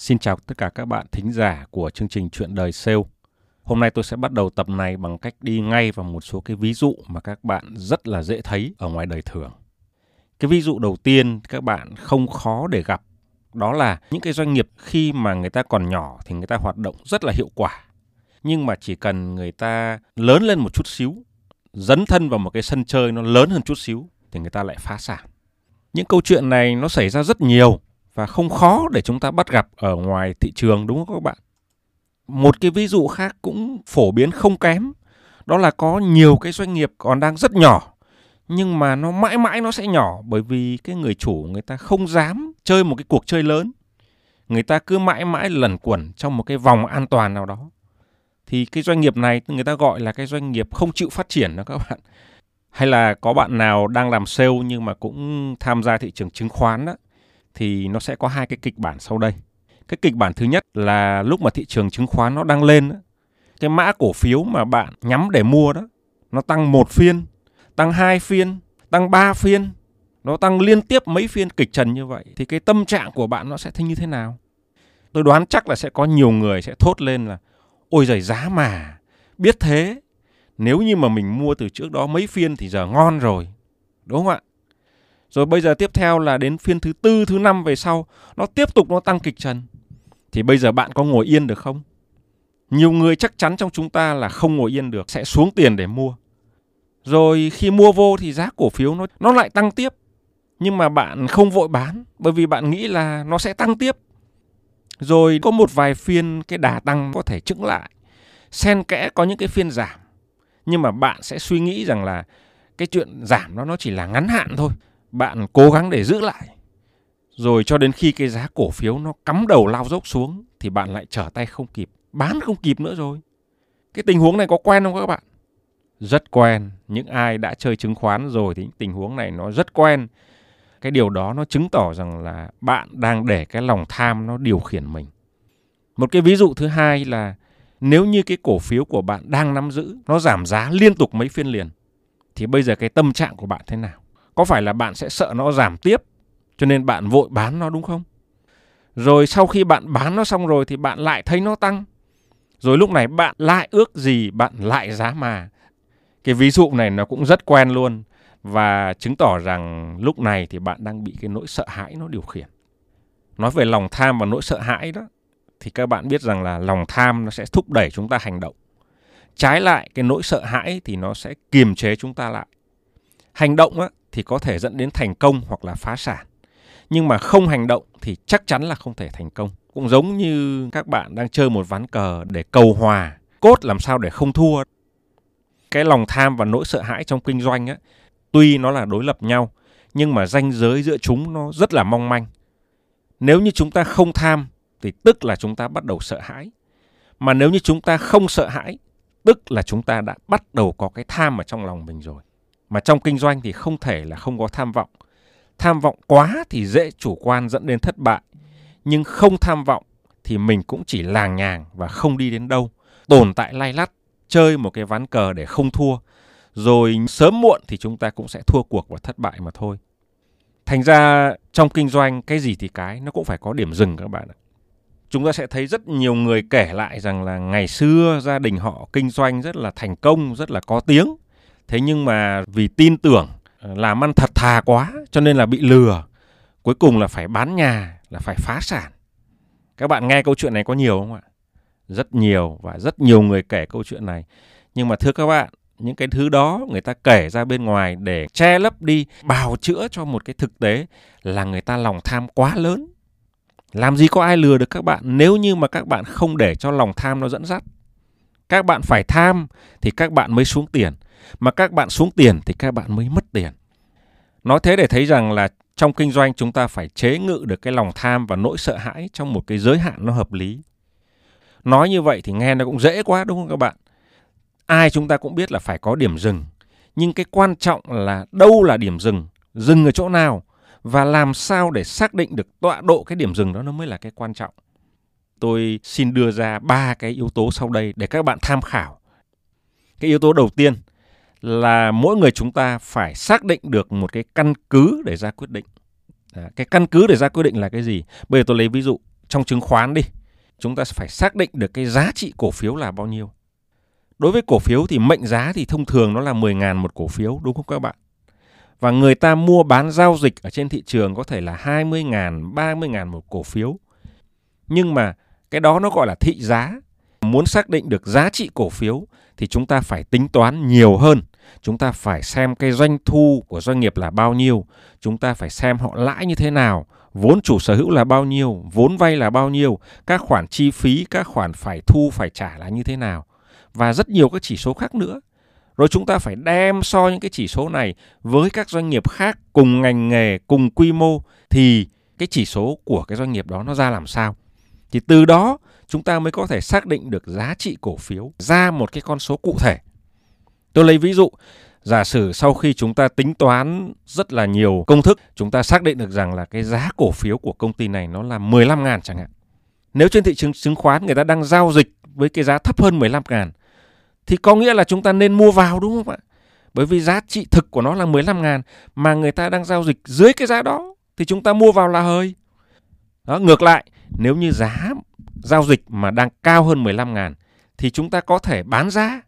Xin chào tất cả các bạn thính giả của chương trình Chuyện đời sale. Hôm nay tôi sẽ bắt đầu tập này bằng cách đi ngay vào một số cái ví dụ mà các bạn rất là dễ thấy ở ngoài đời thường. Cái ví dụ đầu tiên các bạn không khó để gặp đó là những cái doanh nghiệp khi mà người ta còn nhỏ thì người ta hoạt động rất là hiệu quả. Nhưng mà chỉ cần người ta lớn lên một chút xíu, dấn thân vào một cái sân chơi nó lớn hơn chút xíu thì người ta lại phá sản. Những câu chuyện này nó xảy ra rất nhiều và không khó để chúng ta bắt gặp ở ngoài thị trường đúng không các bạn? Một cái ví dụ khác cũng phổ biến không kém, đó là có nhiều cái doanh nghiệp còn đang rất nhỏ nhưng mà nó mãi mãi nó sẽ nhỏ bởi vì cái người chủ người ta không dám chơi một cái cuộc chơi lớn. Người ta cứ mãi mãi lẩn quẩn trong một cái vòng an toàn nào đó. Thì cái doanh nghiệp này người ta gọi là cái doanh nghiệp không chịu phát triển đó các bạn. Hay là có bạn nào đang làm sale nhưng mà cũng tham gia thị trường chứng khoán đó thì nó sẽ có hai cái kịch bản sau đây. Cái kịch bản thứ nhất là lúc mà thị trường chứng khoán nó đang lên, cái mã cổ phiếu mà bạn nhắm để mua đó, nó tăng một phiên, tăng hai phiên, tăng ba phiên, nó tăng liên tiếp mấy phiên kịch trần như vậy thì cái tâm trạng của bạn nó sẽ thế như thế nào? Tôi đoán chắc là sẽ có nhiều người sẽ thốt lên là ôi giời giá mà, biết thế, nếu như mà mình mua từ trước đó mấy phiên thì giờ ngon rồi. Đúng không ạ? Rồi bây giờ tiếp theo là đến phiên thứ tư, thứ năm về sau, nó tiếp tục nó tăng kịch trần. Thì bây giờ bạn có ngồi yên được không? Nhiều người chắc chắn trong chúng ta là không ngồi yên được, sẽ xuống tiền để mua. Rồi khi mua vô thì giá cổ phiếu nó nó lại tăng tiếp. Nhưng mà bạn không vội bán bởi vì bạn nghĩ là nó sẽ tăng tiếp. Rồi có một vài phiên cái đà tăng có thể chững lại. Xen kẽ có những cái phiên giảm. Nhưng mà bạn sẽ suy nghĩ rằng là cái chuyện giảm nó nó chỉ là ngắn hạn thôi bạn cố gắng để giữ lại. Rồi cho đến khi cái giá cổ phiếu nó cắm đầu lao dốc xuống thì bạn lại trở tay không kịp, bán không kịp nữa rồi. Cái tình huống này có quen không các bạn? Rất quen. Những ai đã chơi chứng khoán rồi thì tình huống này nó rất quen. Cái điều đó nó chứng tỏ rằng là bạn đang để cái lòng tham nó điều khiển mình. Một cái ví dụ thứ hai là nếu như cái cổ phiếu của bạn đang nắm giữ nó giảm giá liên tục mấy phiên liền, thì bây giờ cái tâm trạng của bạn thế nào? Có phải là bạn sẽ sợ nó giảm tiếp cho nên bạn vội bán nó đúng không? Rồi sau khi bạn bán nó xong rồi thì bạn lại thấy nó tăng. Rồi lúc này bạn lại ước gì bạn lại giá mà. Cái ví dụ này nó cũng rất quen luôn và chứng tỏ rằng lúc này thì bạn đang bị cái nỗi sợ hãi nó điều khiển. Nói về lòng tham và nỗi sợ hãi đó thì các bạn biết rằng là lòng tham nó sẽ thúc đẩy chúng ta hành động. Trái lại cái nỗi sợ hãi thì nó sẽ kiềm chế chúng ta lại. Hành động á, thì có thể dẫn đến thành công hoặc là phá sản. Nhưng mà không hành động thì chắc chắn là không thể thành công. Cũng giống như các bạn đang chơi một ván cờ để cầu hòa, cốt làm sao để không thua. Cái lòng tham và nỗi sợ hãi trong kinh doanh á, tuy nó là đối lập nhau, nhưng mà ranh giới giữa chúng nó rất là mong manh. Nếu như chúng ta không tham thì tức là chúng ta bắt đầu sợ hãi. Mà nếu như chúng ta không sợ hãi, tức là chúng ta đã bắt đầu có cái tham ở trong lòng mình rồi. Mà trong kinh doanh thì không thể là không có tham vọng. Tham vọng quá thì dễ chủ quan dẫn đến thất bại. Nhưng không tham vọng thì mình cũng chỉ làng nhàng và không đi đến đâu. Tồn tại lay lắt, chơi một cái ván cờ để không thua. Rồi sớm muộn thì chúng ta cũng sẽ thua cuộc và thất bại mà thôi. Thành ra trong kinh doanh cái gì thì cái nó cũng phải có điểm dừng các bạn ạ. Chúng ta sẽ thấy rất nhiều người kể lại rằng là ngày xưa gia đình họ kinh doanh rất là thành công, rất là có tiếng thế nhưng mà vì tin tưởng ờ, làm ăn thật thà quá, cho nên là bị lừa. Cuối cùng là phải bán nhà, là phải phá sản. Các bạn nghe câu chuyện này có nhiều không ạ? Rất nhiều và rất nhiều người kể câu chuyện này. Nhưng mà thưa các bạn, những cái thứ đó người ta kể ra bên ngoài để che lấp đi, bào chữa cho một cái thực tế là người ta lòng tham quá lớn. Làm gì có ai lừa được các bạn nếu như mà các bạn không để cho lòng tham nó dẫn dắt. Các bạn phải tham thì các bạn mới xuống tiền mà các bạn xuống tiền thì các bạn mới mất tiền. Nói thế để thấy rằng là trong kinh doanh chúng ta phải chế ngự được cái lòng tham và nỗi sợ hãi trong một cái giới hạn nó hợp lý. Nói như vậy thì nghe nó cũng dễ quá đúng không các bạn? Ai chúng ta cũng biết là phải có điểm dừng. Nhưng cái quan trọng là đâu là điểm dừng, dừng ở chỗ nào và làm sao để xác định được tọa độ cái điểm dừng đó nó mới là cái quan trọng. Tôi xin đưa ra ba cái yếu tố sau đây để các bạn tham khảo. Cái yếu tố đầu tiên là mỗi người chúng ta phải xác định được một cái căn cứ để ra quyết định. À, cái căn cứ để ra quyết định là cái gì? Bây giờ tôi lấy ví dụ trong chứng khoán đi, chúng ta phải xác định được cái giá trị cổ phiếu là bao nhiêu. Đối với cổ phiếu thì mệnh giá thì thông thường nó là 10.000 một cổ phiếu đúng không các bạn? Và người ta mua bán giao dịch ở trên thị trường có thể là 20.000, 30.000 một cổ phiếu. Nhưng mà cái đó nó gọi là thị giá. Muốn xác định được giá trị cổ phiếu thì chúng ta phải tính toán nhiều hơn. Chúng ta phải xem cái doanh thu của doanh nghiệp là bao nhiêu. Chúng ta phải xem họ lãi như thế nào. Vốn chủ sở hữu là bao nhiêu, vốn vay là bao nhiêu, các khoản chi phí, các khoản phải thu phải trả là như thế nào và rất nhiều các chỉ số khác nữa. Rồi chúng ta phải đem so những cái chỉ số này với các doanh nghiệp khác cùng ngành nghề, cùng quy mô thì cái chỉ số của cái doanh nghiệp đó nó ra làm sao. Thì từ đó chúng ta mới có thể xác định được giá trị cổ phiếu ra một cái con số cụ thể. Tôi lấy ví dụ, giả sử sau khi chúng ta tính toán rất là nhiều công thức, chúng ta xác định được rằng là cái giá cổ phiếu của công ty này nó là 15 ngàn chẳng hạn. Nếu trên thị trường chứng khoán người ta đang giao dịch với cái giá thấp hơn 15 ngàn thì có nghĩa là chúng ta nên mua vào đúng không ạ? Bởi vì giá trị thực của nó là 15 ngàn mà người ta đang giao dịch dưới cái giá đó thì chúng ta mua vào là hơi. Đó, ngược lại, nếu như giá giao dịch mà đang cao hơn 15 ngàn thì chúng ta có thể bán giá.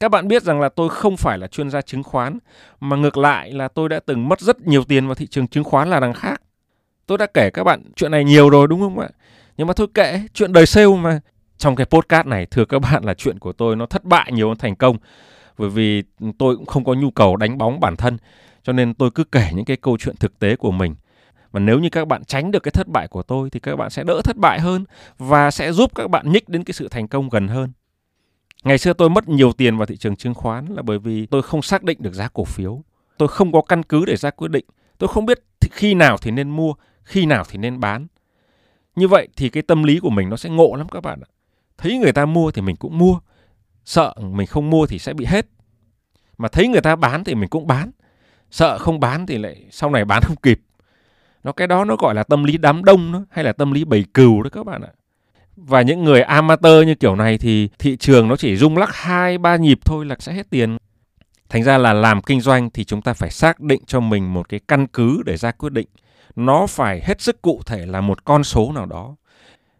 Các bạn biết rằng là tôi không phải là chuyên gia chứng khoán mà ngược lại là tôi đã từng mất rất nhiều tiền vào thị trường chứng khoán là đằng khác. Tôi đã kể các bạn chuyện này nhiều rồi đúng không ạ? Nhưng mà thôi kệ, chuyện đời sale mà trong cái podcast này thưa các bạn là chuyện của tôi nó thất bại nhiều hơn thành công bởi vì tôi cũng không có nhu cầu đánh bóng bản thân cho nên tôi cứ kể những cái câu chuyện thực tế của mình và nếu như các bạn tránh được cái thất bại của tôi thì các bạn sẽ đỡ thất bại hơn và sẽ giúp các bạn nhích đến cái sự thành công gần hơn ngày xưa tôi mất nhiều tiền vào thị trường chứng khoán là bởi vì tôi không xác định được giá cổ phiếu. Tôi không có căn cứ để ra quyết định. Tôi không biết khi nào thì nên mua khi nào thì nên bán. Như vậy thì cái tâm lý của mình nó sẽ ngộ lắm các bạn ạ. Thấy người ta mua thì mình cũng mua. Sợ mình không mua thì sẽ bị hết. Mà thấy người ta bán thì mình cũng bán. Sợ không bán thì lại sau này bán không kịp. Nó cái đó nó gọi là tâm lý đám đông đó, hay là tâm lý bầy cừu đó các bạn ạ và những người amateur như kiểu này thì thị trường nó chỉ rung lắc hai ba nhịp thôi là sẽ hết tiền thành ra là làm kinh doanh thì chúng ta phải xác định cho mình một cái căn cứ để ra quyết định nó phải hết sức cụ thể là một con số nào đó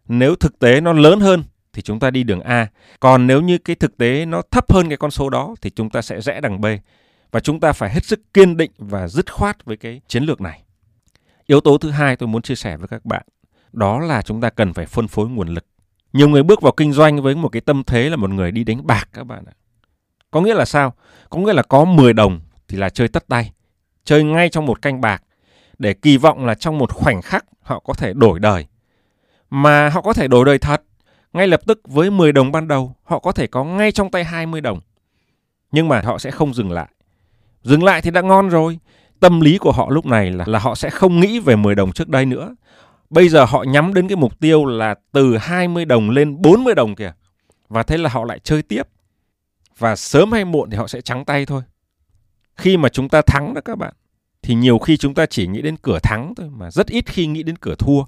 nếu thực tế nó lớn hơn thì chúng ta đi đường A. Còn nếu như cái thực tế nó thấp hơn cái con số đó thì chúng ta sẽ rẽ đằng B. Và chúng ta phải hết sức kiên định và dứt khoát với cái chiến lược này. Yếu tố thứ hai tôi muốn chia sẻ với các bạn, đó là chúng ta cần phải phân phối nguồn lực. Nhiều người bước vào kinh doanh với một cái tâm thế là một người đi đánh bạc các bạn ạ. Có nghĩa là sao? Có nghĩa là có 10 đồng thì là chơi tất tay, chơi ngay trong một canh bạc để kỳ vọng là trong một khoảnh khắc họ có thể đổi đời. Mà họ có thể đổi đời thật ngay lập tức với 10 đồng ban đầu, họ có thể có ngay trong tay 20 đồng. Nhưng mà họ sẽ không dừng lại. Dừng lại thì đã ngon rồi. Tâm lý của họ lúc này là là họ sẽ không nghĩ về 10 đồng trước đây nữa. Bây giờ họ nhắm đến cái mục tiêu là từ 20 đồng lên 40 đồng kìa. Và thế là họ lại chơi tiếp. Và sớm hay muộn thì họ sẽ trắng tay thôi. Khi mà chúng ta thắng đó các bạn, thì nhiều khi chúng ta chỉ nghĩ đến cửa thắng thôi mà rất ít khi nghĩ đến cửa thua.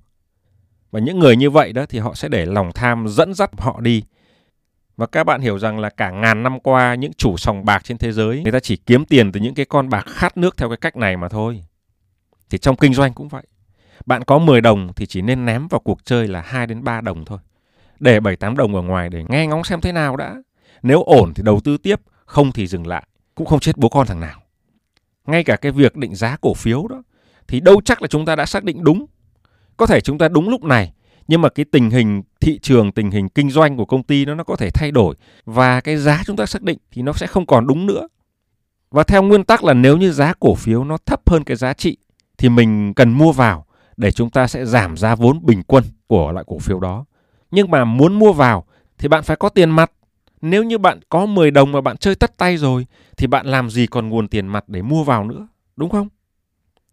Và những người như vậy đó thì họ sẽ để lòng tham dẫn dắt họ đi. Và các bạn hiểu rằng là cả ngàn năm qua những chủ sòng bạc trên thế giới người ta chỉ kiếm tiền từ những cái con bạc khát nước theo cái cách này mà thôi. Thì trong kinh doanh cũng vậy. Bạn có 10 đồng thì chỉ nên ném vào cuộc chơi là 2 đến 3 đồng thôi. Để 7 8 đồng ở ngoài để nghe ngóng xem thế nào đã. Nếu ổn thì đầu tư tiếp, không thì dừng lại, cũng không chết bố con thằng nào. Ngay cả cái việc định giá cổ phiếu đó thì đâu chắc là chúng ta đã xác định đúng có thể chúng ta đúng lúc này nhưng mà cái tình hình thị trường tình hình kinh doanh của công ty nó nó có thể thay đổi và cái giá chúng ta xác định thì nó sẽ không còn đúng nữa và theo nguyên tắc là nếu như giá cổ phiếu nó thấp hơn cái giá trị thì mình cần mua vào để chúng ta sẽ giảm giá vốn bình quân của loại cổ phiếu đó. Nhưng mà muốn mua vào thì bạn phải có tiền mặt. Nếu như bạn có 10 đồng mà bạn chơi tất tay rồi thì bạn làm gì còn nguồn tiền mặt để mua vào nữa, đúng không?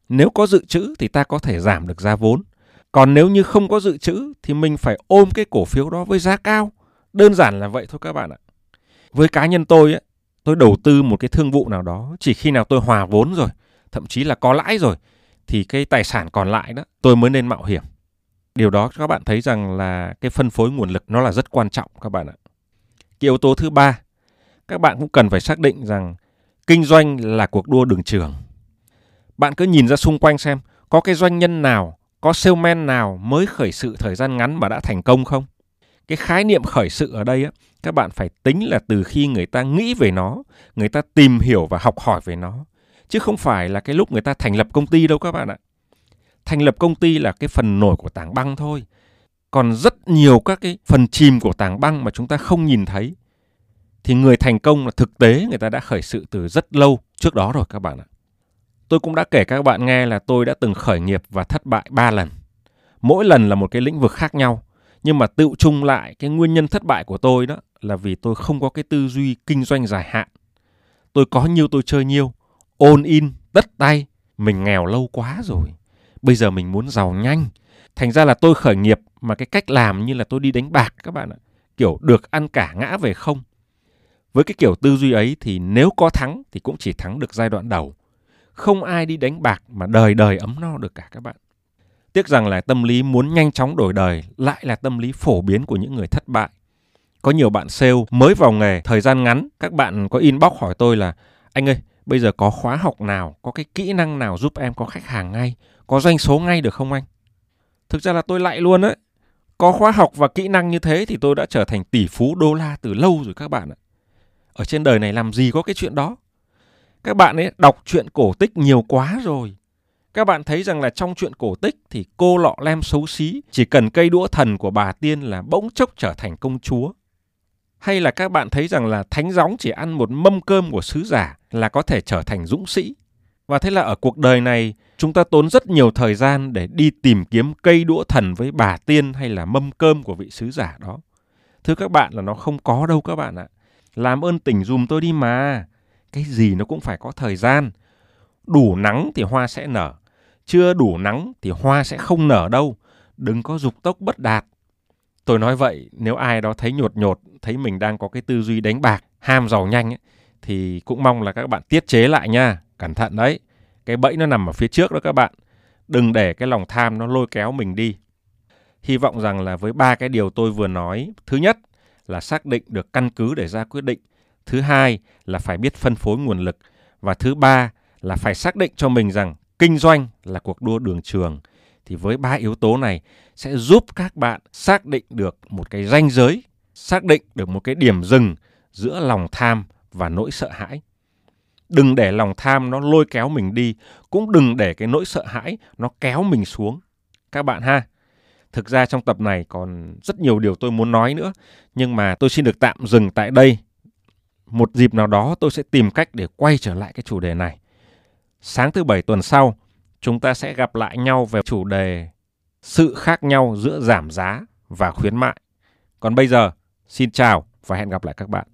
Nếu có dự trữ thì ta có thể giảm được giá vốn còn nếu như không có dự trữ thì mình phải ôm cái cổ phiếu đó với giá cao. Đơn giản là vậy thôi các bạn ạ. Với cá nhân tôi ấy, tôi đầu tư một cái thương vụ nào đó chỉ khi nào tôi hòa vốn rồi, thậm chí là có lãi rồi thì cái tài sản còn lại đó tôi mới nên mạo hiểm. Điều đó các bạn thấy rằng là cái phân phối nguồn lực nó là rất quan trọng các bạn ạ. Cái yếu tố thứ ba, các bạn cũng cần phải xác định rằng kinh doanh là cuộc đua đường trường. Bạn cứ nhìn ra xung quanh xem có cái doanh nhân nào Có salesman nào mới khởi sự thời gian ngắn mà đã thành công không? Cái khái niệm khởi sự ở đây á, các bạn phải tính là từ khi người ta nghĩ về nó, người ta tìm hiểu và học hỏi về nó. Chứ không phải là cái lúc người ta thành lập công ty đâu các bạn ạ. Thành lập công ty là cái phần nổi của tảng băng thôi. Còn rất nhiều các cái phần chìm của tảng băng mà chúng ta không nhìn thấy. Thì người thành công là thực tế, người ta đã khởi sự từ rất lâu trước đó rồi các bạn ạ. Tôi cũng đã kể các bạn nghe là tôi đã từng khởi nghiệp và thất bại 3 lần. Mỗi lần là một cái lĩnh vực khác nhau. Nhưng mà tự chung lại, cái nguyên nhân thất bại của tôi đó là vì tôi không có cái tư duy kinh doanh dài hạn. Tôi có nhiều tôi chơi nhiều ôn in, tất tay. Mình nghèo lâu quá rồi. Bây giờ mình muốn giàu nhanh. Thành ra là tôi khởi nghiệp mà cái cách làm như là tôi đi đánh bạc các bạn ạ. Kiểu được ăn cả ngã về không. Với cái kiểu tư duy ấy thì nếu có thắng thì cũng chỉ thắng được giai đoạn đầu. Không ai đi đánh bạc mà đời đời ấm no được cả các bạn. Tiếc rằng là tâm lý muốn nhanh chóng đổi đời lại là tâm lý phổ biến của những người thất bại. Có nhiều bạn sale mới vào nghề thời gian ngắn, các bạn có inbox hỏi tôi là anh ơi, bây giờ có khóa học nào, có cái kỹ năng nào giúp em có khách hàng ngay, có doanh số ngay được không anh? Thực ra là tôi lại luôn đấy. Có khóa học và kỹ năng như thế thì tôi đã trở thành tỷ phú đô la từ lâu rồi các bạn ạ. Ở trên đời này làm gì có cái chuyện đó. Các bạn ấy đọc truyện cổ tích nhiều quá rồi. Các bạn thấy rằng là trong chuyện cổ tích thì cô lọ lem xấu xí chỉ cần cây đũa thần của bà tiên là bỗng chốc trở thành công chúa. Hay là các bạn thấy rằng là thánh gióng chỉ ăn một mâm cơm của sứ giả là có thể trở thành dũng sĩ. Và thế là ở cuộc đời này, chúng ta tốn rất nhiều thời gian để đi tìm kiếm cây đũa thần với bà tiên hay là mâm cơm của vị sứ giả đó. Thưa các bạn là nó không có đâu các bạn ạ. Làm ơn tỉnh dùm tôi đi mà. Cái gì nó cũng phải có thời gian. Đủ nắng thì hoa sẽ nở. Chưa đủ nắng thì hoa sẽ không nở đâu. Đừng có dục tốc bất đạt. Tôi nói vậy, nếu ai đó thấy nhột nhột, thấy mình đang có cái tư duy đánh bạc, ham giàu nhanh ấy, thì cũng mong là các bạn tiết chế lại nha. Cẩn thận đấy. Cái bẫy nó nằm ở phía trước đó các bạn. Đừng để cái lòng tham nó lôi kéo mình đi. Hy vọng rằng là với ba cái điều tôi vừa nói, thứ nhất là xác định được căn cứ để ra quyết định. Thứ hai là phải biết phân phối nguồn lực. Và thứ ba là phải xác định cho mình rằng kinh doanh là cuộc đua đường trường. Thì với ba yếu tố này sẽ giúp các bạn xác định được một cái ranh giới, xác định được một cái điểm dừng giữa lòng tham và nỗi sợ hãi. Đừng để lòng tham nó lôi kéo mình đi, cũng đừng để cái nỗi sợ hãi nó kéo mình xuống. Các bạn ha. Thực ra trong tập này còn rất nhiều điều tôi muốn nói nữa, nhưng mà tôi xin được tạm dừng tại đây. Một dịp nào đó tôi sẽ tìm cách để quay trở lại cái chủ đề này. Sáng thứ bảy tuần sau, chúng ta sẽ gặp lại nhau về chủ đề sự khác nhau giữa giảm giá và khuyến mại. Còn bây giờ, xin chào và hẹn gặp lại các bạn.